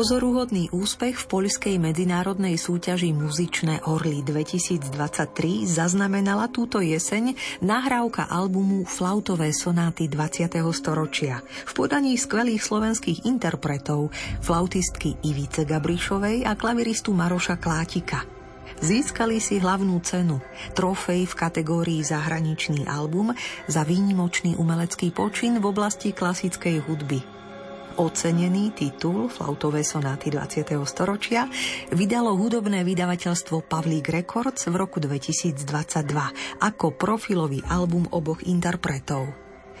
Pozoruhodný úspech v poľskej medzinárodnej súťaži Muzičné orly 2023 zaznamenala túto jeseň nahrávka albumu Flautové sonáty 20. storočia v podaní skvelých slovenských interpretov flautistky Ivice Gabrišovej a klaviristu Maroša Klátika. Získali si hlavnú cenu, trofej v kategórii zahraničný album za výnimočný umelecký počin v oblasti klasickej hudby – Ocenený titul Flautové sonáty 20. storočia vydalo hudobné vydavateľstvo Pavlík Records v roku 2022 ako profilový album oboch interpretov.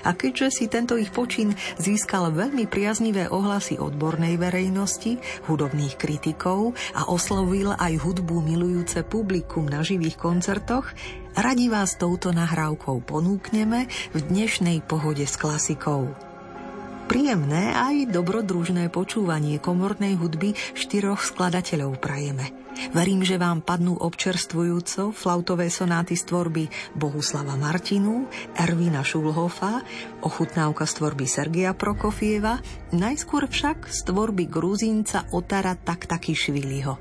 A keďže si tento ich počin získal veľmi priaznivé ohlasy odbornej verejnosti, hudobných kritikov a oslovil aj hudbu milujúce publikum na živých koncertoch, radi vás touto nahrávkou ponúkneme v dnešnej pohode s klasikou. Príjemné aj dobrodružné počúvanie komornej hudby štyroch skladateľov prajeme. Verím, že vám padnú občerstvujúco flautové sonáty z tvorby Bohuslava Martinu, Ervina Šulhofa, ochutnávka z tvorby Sergia Prokofieva, najskôr však z tvorby Gruzínca Otara Taktakišviliho.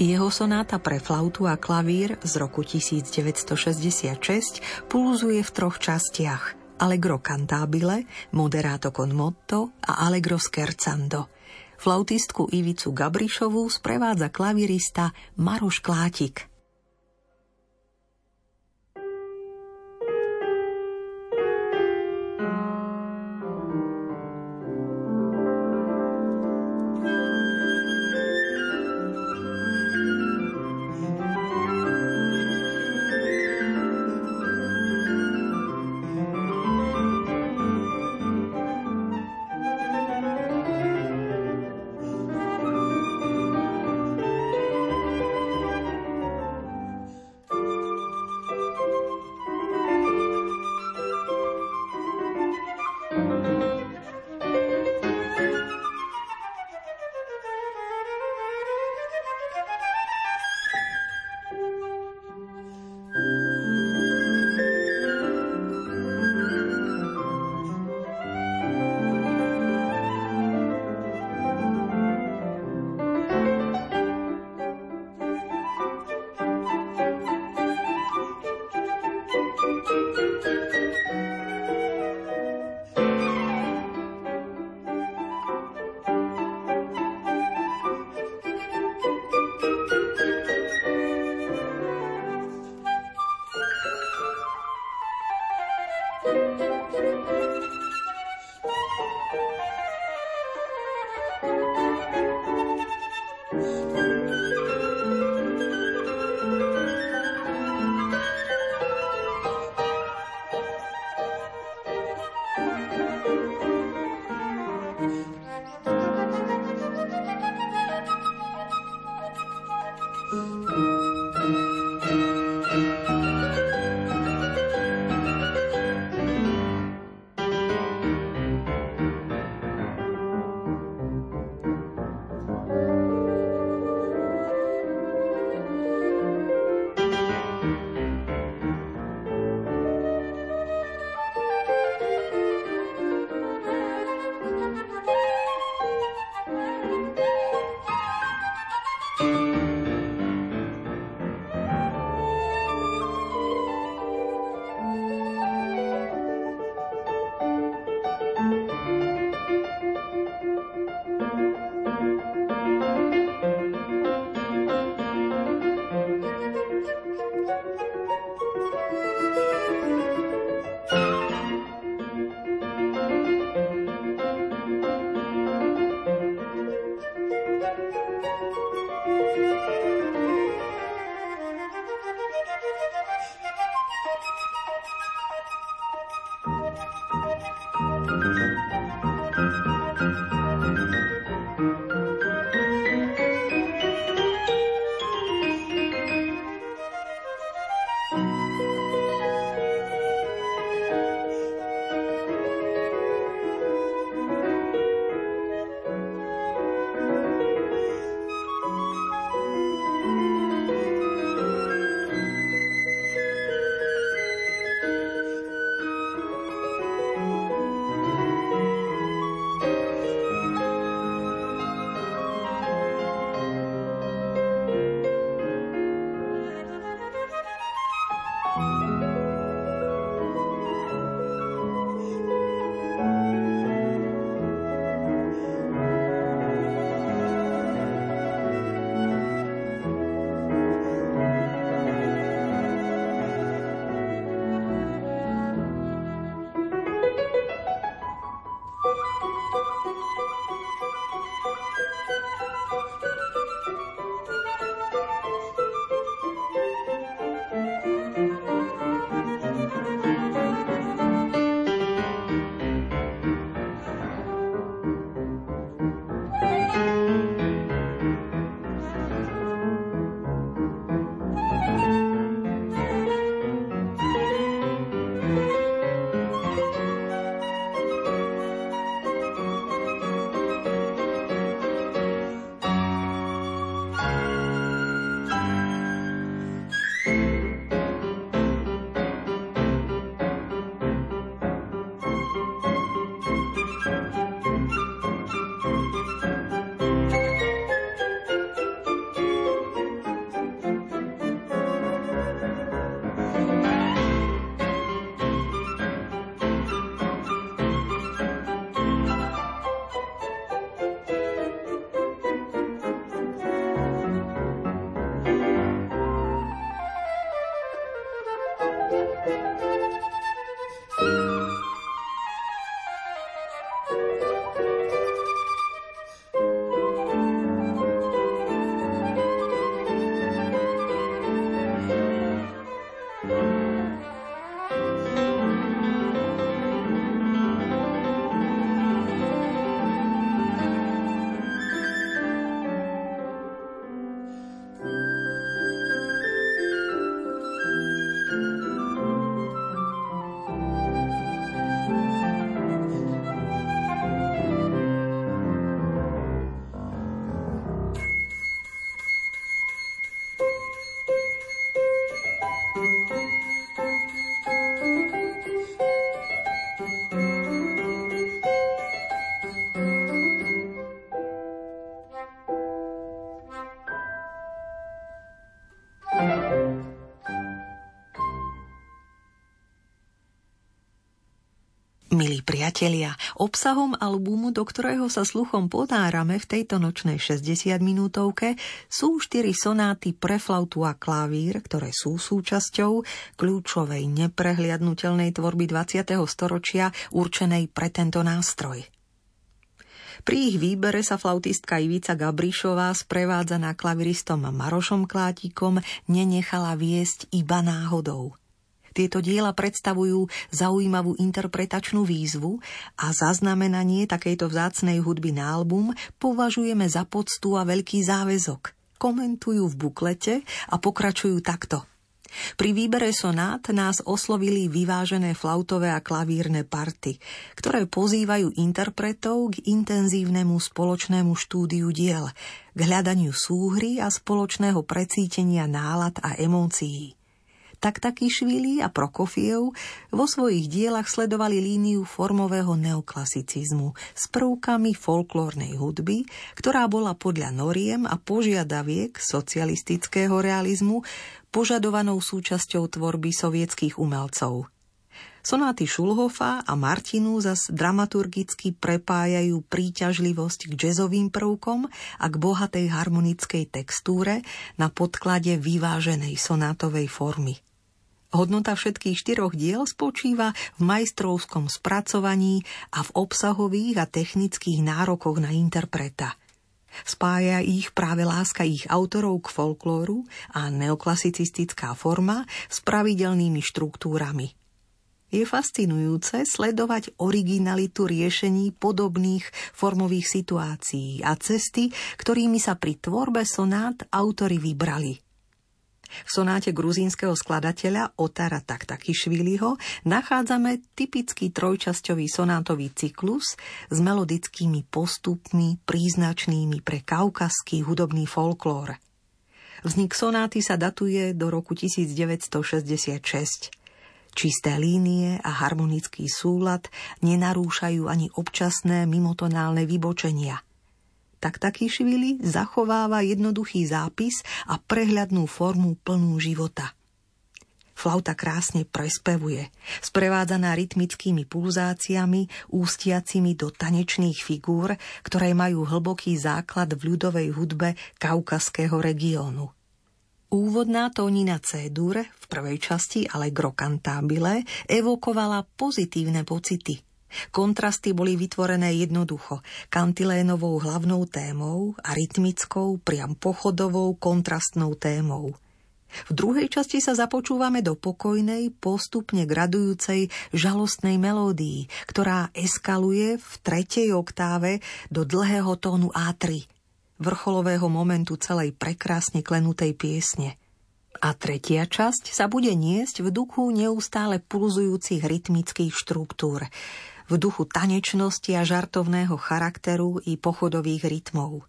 Jeho sonáta pre flautu a klavír z roku 1966 pulzuje v troch častiach – Allegro cantabile, moderato con motto a Allegro scherzando. Flautistku Ivicu Gabrišovú sprevádza klavirista Maroš Klátik. Milí priatelia, obsahom albumu, do ktorého sa sluchom ponárame v tejto nočnej 60 minútovke, sú štyri sonáty pre flautu a klavír, ktoré sú súčasťou kľúčovej neprehliadnutelnej tvorby 20. storočia určenej pre tento nástroj. Pri ich výbere sa flautistka Ivica Gabrišová sprevádzaná klaviristom Marošom Klátikom nenechala viesť iba náhodou – tieto diela predstavujú zaujímavú interpretačnú výzvu a zaznamenanie takejto vzácnej hudby na album považujeme za poctu a veľký záväzok. Komentujú v buklete a pokračujú takto. Pri výbere sonát nás oslovili vyvážené flautové a klavírne party, ktoré pozývajú interpretov k intenzívnemu spoločnému štúdiu diel, k hľadaniu súhry a spoločného precítenia nálad a emócií Taktakišvili a Prokofiev vo svojich dielach sledovali líniu formového neoklasicizmu s prvkami folklórnej hudby, ktorá bola podľa noriem a požiadaviek socialistického realizmu požadovanou súčasťou tvorby sovietských umelcov. Sonáty Šulhofa a Martinu zas dramaturgicky prepájajú príťažlivosť k jazzovým prvkom a k bohatej harmonickej textúre na podklade vyváženej sonátovej formy. Hodnota všetkých štyroch diel spočíva v majstrovskom spracovaní a v obsahových a technických nárokoch na interpreta. Spája ich práve láska ich autorov k folklóru a neoklasicistická forma s pravidelnými štruktúrami. Je fascinujúce sledovať originalitu riešení podobných formových situácií a cesty, ktorými sa pri tvorbe sonát autory vybrali – v sonáte gruzínskeho skladateľa Otara Taktakišviliho nachádzame typický trojčasťový sonátový cyklus s melodickými postupmi príznačnými pre kaukaský hudobný folklór. Vznik sonáty sa datuje do roku 1966. Čisté línie a harmonický súlad nenarúšajú ani občasné mimotonálne vybočenia tak švili zachováva jednoduchý zápis a prehľadnú formu plnú života. Flauta krásne prespevuje, sprevádzaná rytmickými pulzáciami, ústiacimi do tanečných figúr, ktoré majú hlboký základ v ľudovej hudbe kaukaského regiónu. Úvodná tónina C-dur v prvej časti Allegro cantabile evokovala pozitívne pocity – Kontrasty boli vytvorené jednoducho, kantilénovou hlavnou témou a rytmickou, priam pochodovou kontrastnou témou. V druhej časti sa započúvame do pokojnej, postupne gradujúcej žalostnej melódii, ktorá eskaluje v tretej oktáve do dlhého tónu A3, vrcholového momentu celej prekrásne klenutej piesne. A tretia časť sa bude niesť v duchu neustále pulzujúcich rytmických štruktúr v duchu tanečnosti a žartovného charakteru i pochodových rytmov.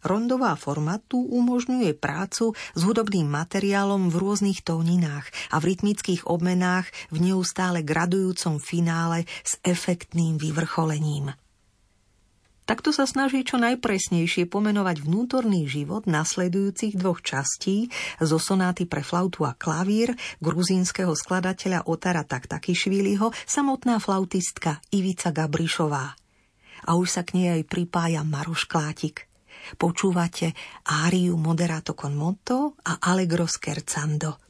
Rondová forma tu umožňuje prácu s hudobným materiálom v rôznych tóninách a v rytmických obmenách v neustále gradujúcom finále s efektným vyvrcholením. Takto sa snaží čo najpresnejšie pomenovať vnútorný život nasledujúcich dvoch častí zo sonáty pre flautu a klavír gruzínskeho skladateľa Otara Taktakišviliho samotná flautistka Ivica Gabrišová. A už sa k nej aj pripája Maroš Klátik. Počúvate áriu Moderato con motto a Allegro scherzando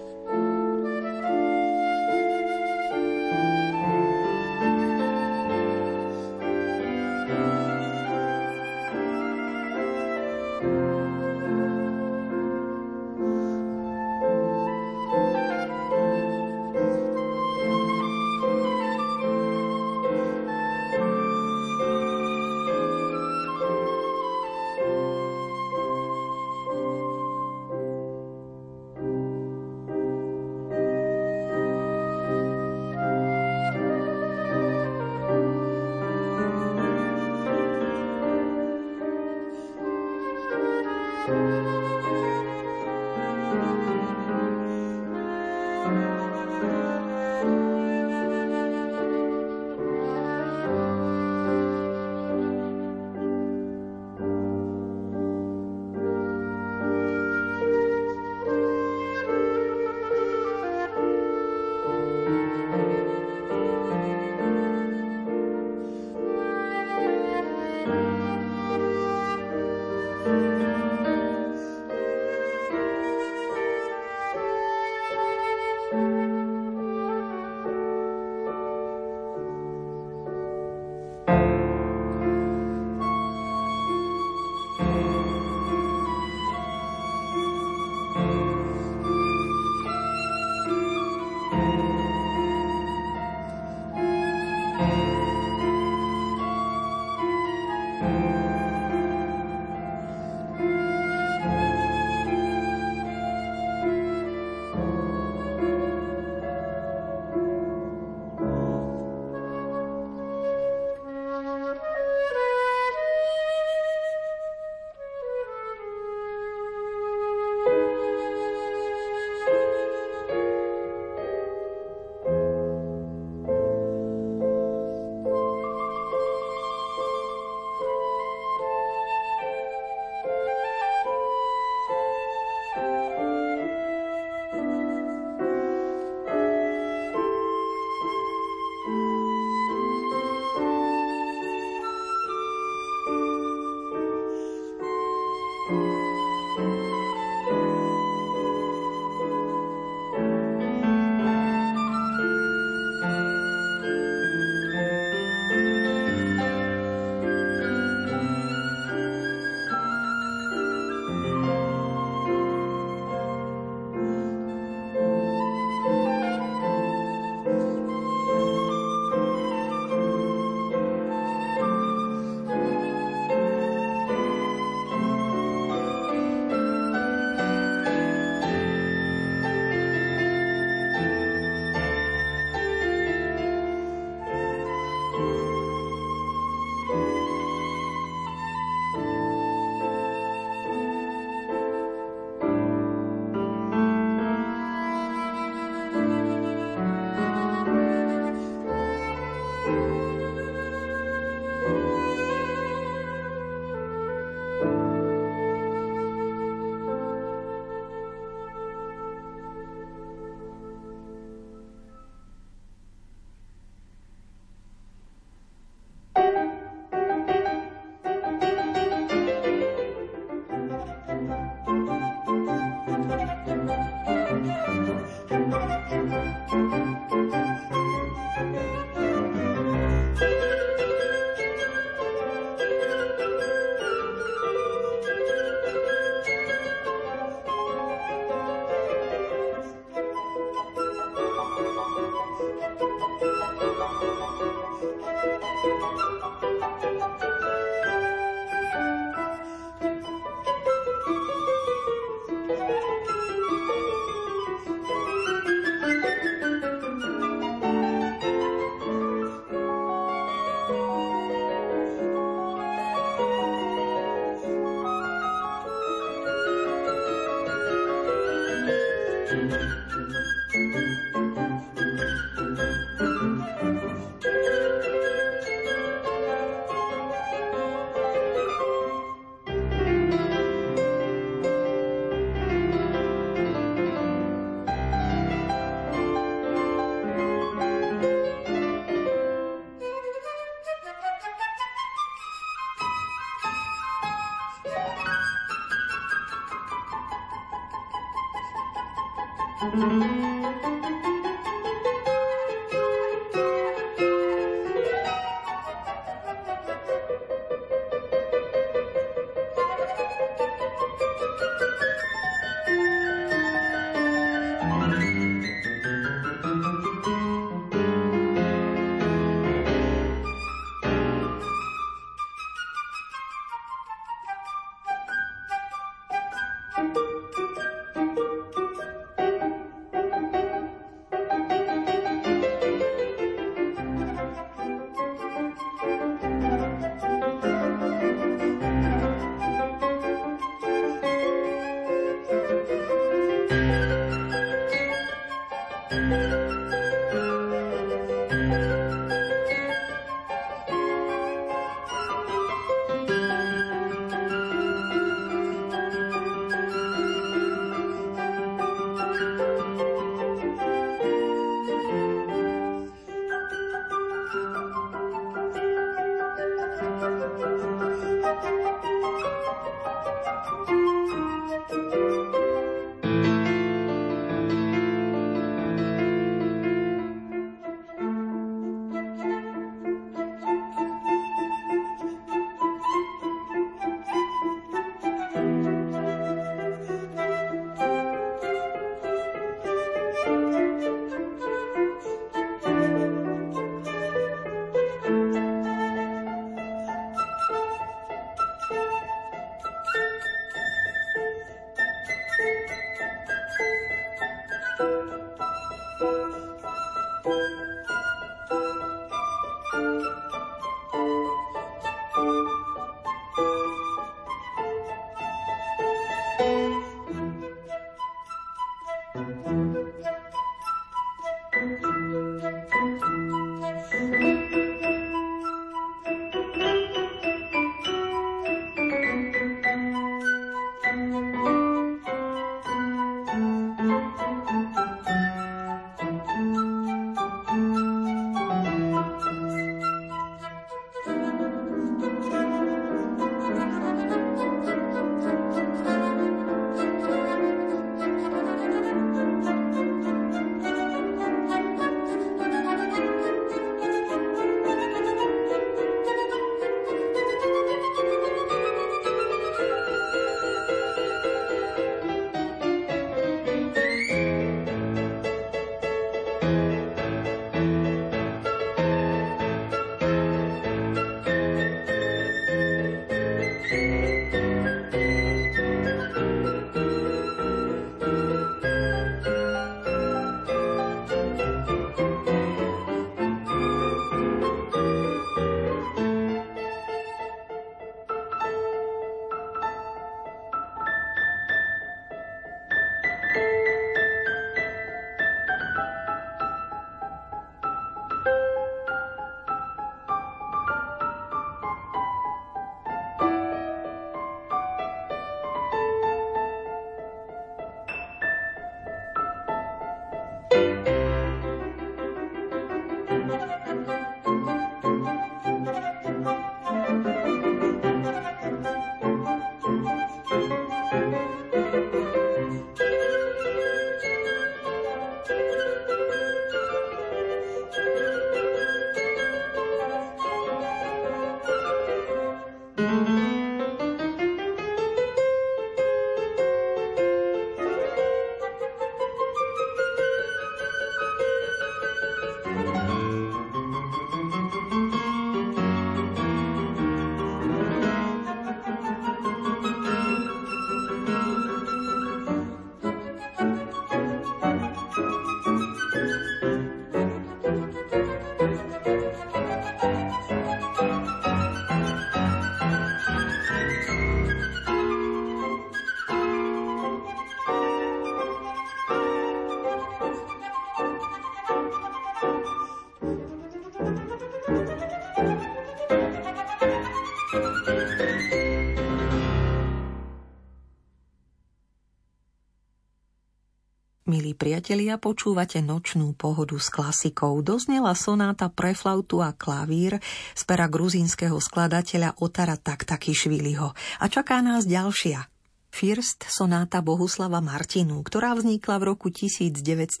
Milí priatelia, počúvate nočnú pohodu s klasikou. Doznela sonáta pre flautu a klavír z pera gruzínskeho skladateľa Otara Taktakišviliho. A čaká nás ďalšia. First sonáta Bohuslava Martinu, ktorá vznikla v roku 1945.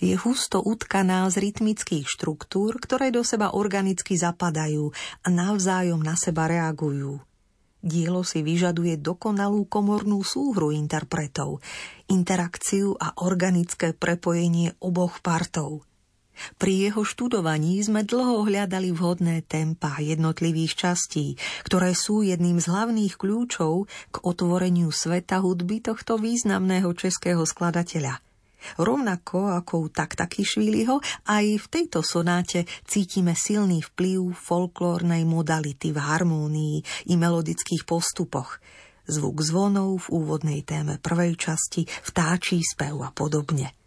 Je husto utkaná z rytmických štruktúr, ktoré do seba organicky zapadajú a navzájom na seba reagujú. Dielo si vyžaduje dokonalú komornú súhru interpretov, interakciu a organické prepojenie oboch partov – pri jeho študovaní sme dlho hľadali vhodné tempa jednotlivých častí, ktoré sú jedným z hlavných kľúčov k otvoreniu sveta hudby tohto významného českého skladateľa. Rovnako ako u taktaky Švíliho, aj v tejto sonáte cítime silný vplyv folklórnej modality v harmónii i melodických postupoch. Zvuk zvonov v úvodnej téme prvej časti, vtáčí spev a podobne.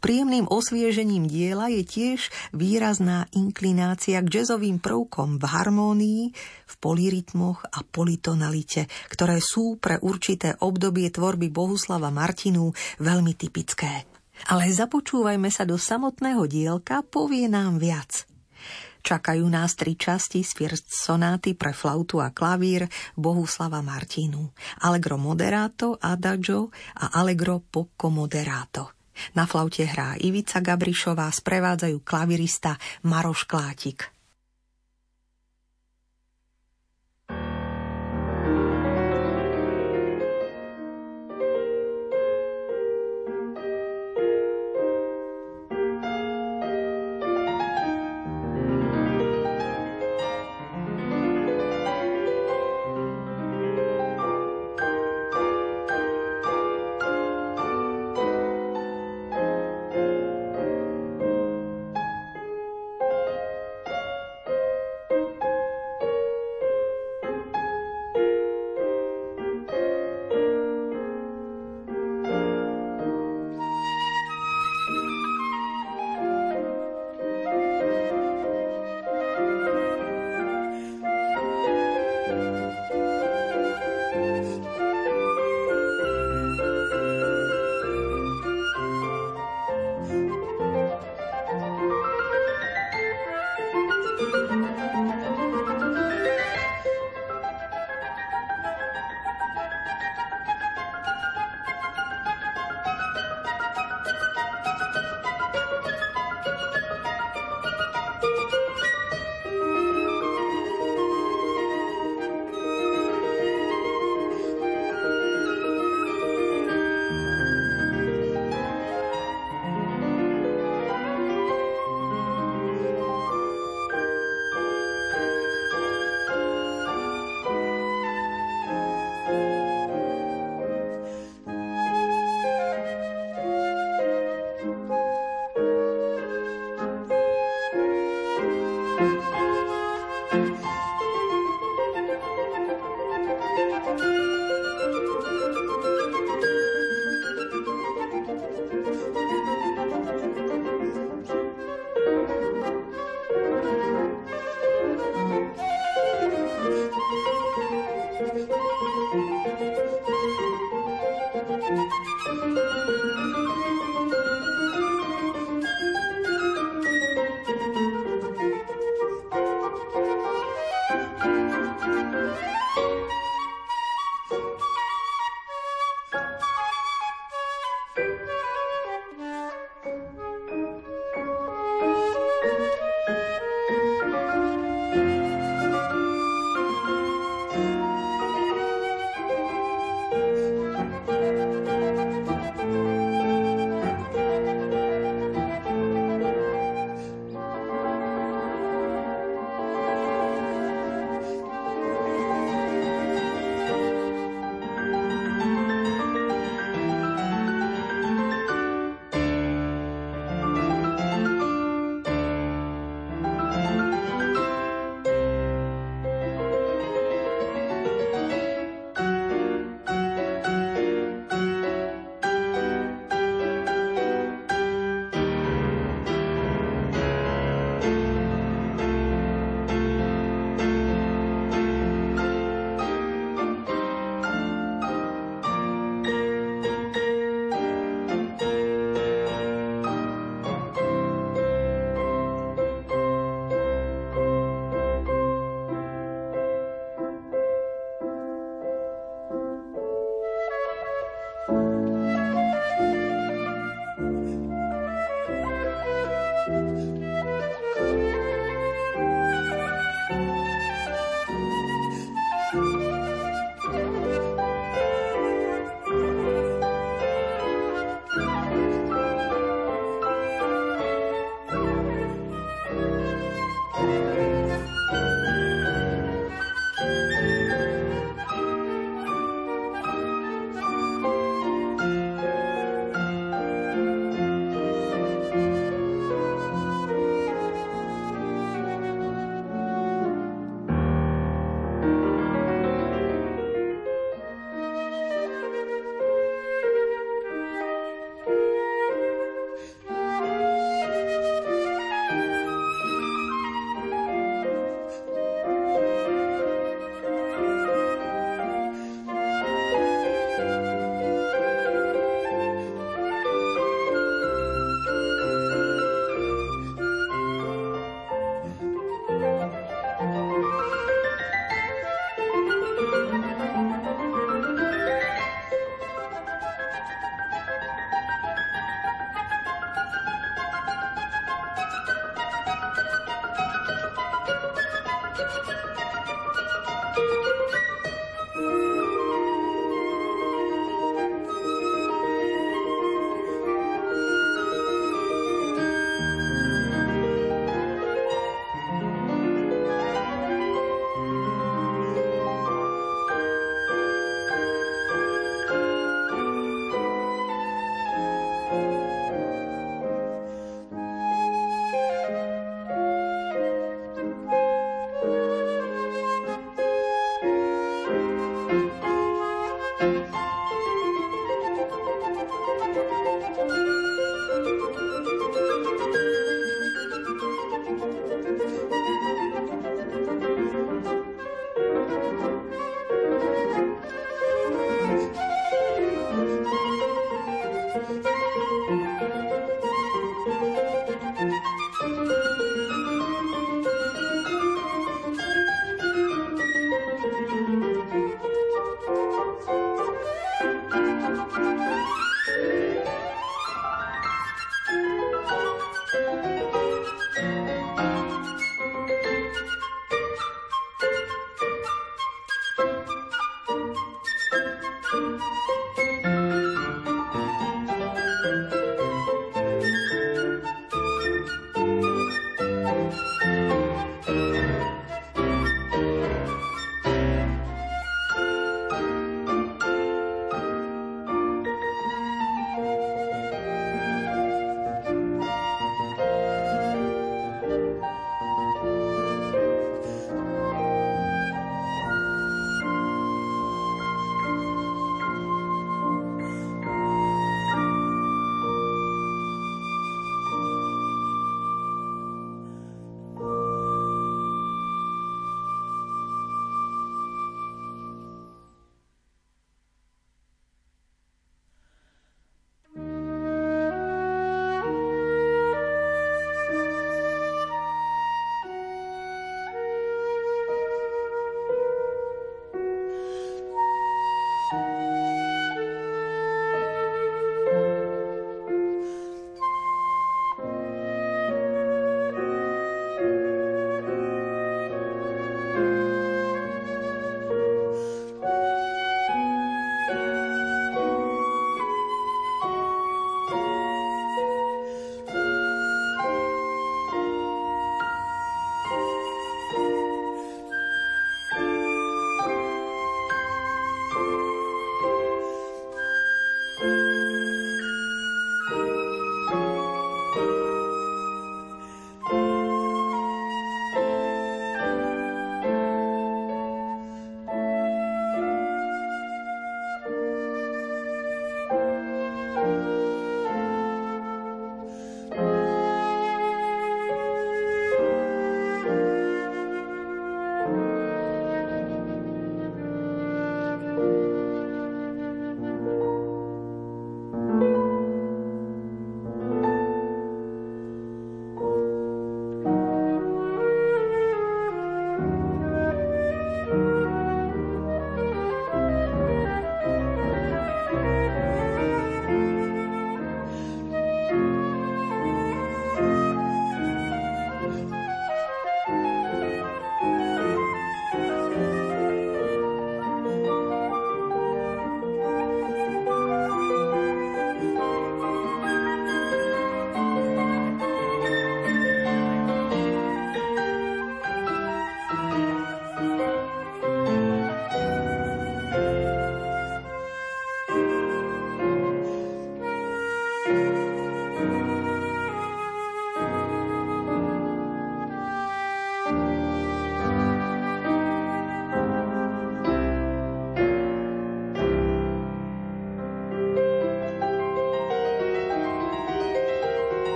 Príjemným osviežením diela je tiež výrazná inklinácia k jazzovým prvkom v harmónii, v polirytmoch a politonalite, ktoré sú pre určité obdobie tvorby Bohuslava Martinu veľmi typické. Ale započúvajme sa do samotného dielka, povie nám viac. Čakajú nás tri časti z First sonáty pre flautu a klavír Bohuslava Martinu. Allegro moderato, adagio a Allegro poco moderato. Na flaute hrá Ivica Gabrišová, sprevádzajú klavirista Maroš Klátik.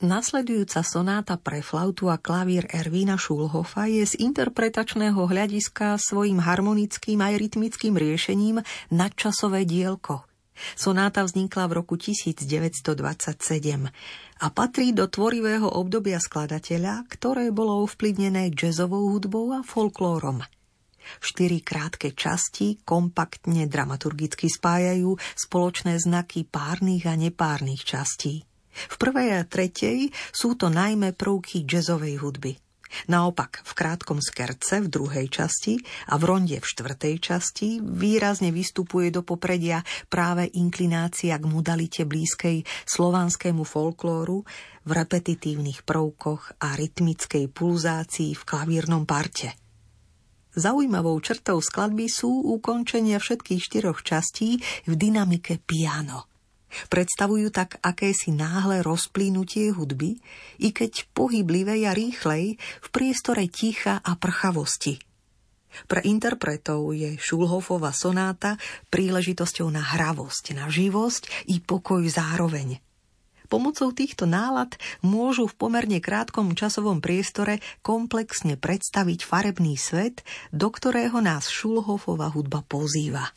Nasledujúca sonáta pre flautu a klavír Ervína Schulhofa je z interpretačného hľadiska svojim harmonickým aj rytmickým riešením nadčasové dielko. Sonáta vznikla v roku 1927 a patrí do tvorivého obdobia skladateľa, ktoré bolo ovplyvnené jazzovou hudbou a folklórom. Štyri krátke časti kompaktne dramaturgicky spájajú spoločné znaky párnych a nepárnych častí. V prvej a tretej sú to najmä prvky jazzovej hudby. Naopak, v krátkom skerce v druhej časti a v ronde v štvrtej časti výrazne vystupuje do popredia práve inklinácia k modalite blízkej slovanskému folklóru v repetitívnych prvkoch a rytmickej pulzácii v klavírnom parte. Zaujímavou črtou skladby sú ukončenia všetkých štyroch častí v dynamike piano – Predstavujú tak akési náhle rozplínutie hudby, i keď pohyblivej a rýchlej v priestore ticha a prchavosti. Pre interpretov je Šulhofova sonáta príležitosťou na hravosť, na živosť i pokoj zároveň. Pomocou týchto nálad môžu v pomerne krátkom časovom priestore komplexne predstaviť farebný svet, do ktorého nás Šulhofova hudba pozýva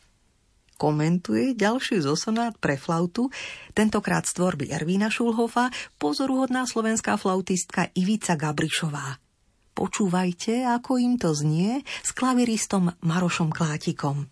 komentuje ďalší zo sonát pre flautu, tentokrát z tvorby Ervína Šulhofa, pozoruhodná slovenská flautistka Ivica Gabrišová. Počúvajte, ako im to znie s klaviristom Marošom Klátikom.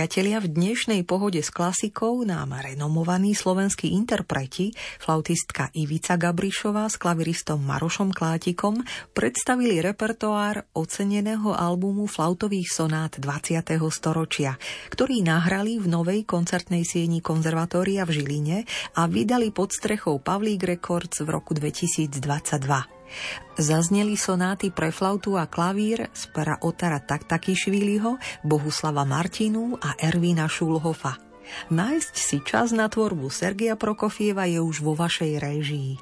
Priatelia, v dnešnej pohode s klasikou nám renomovaní slovenskí interpreti, flautistka Ivica Gabrišová s klaviristom Marošom Klátikom predstavili repertoár oceneného albumu flautových sonát 20. storočia, ktorý nahrali v novej koncertnej sieni konzervatória v Žiline a vydali pod strechou Pavlík Records v roku 2022. Zazneli sonáty pre flautu a klavír z pera Otara Taktakišviliho, Bohuslava Martinu a Ervína Šulhofa. Nájsť si čas na tvorbu Sergia Prokofieva je už vo vašej réžii.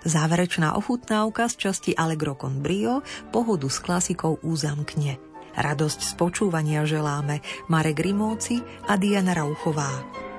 Záverečná ochutnávka z časti Allegro con brio pohodu s klasikou úzamkne. Radosť z počúvania želáme Marek Rimóci a Diana Rauchová.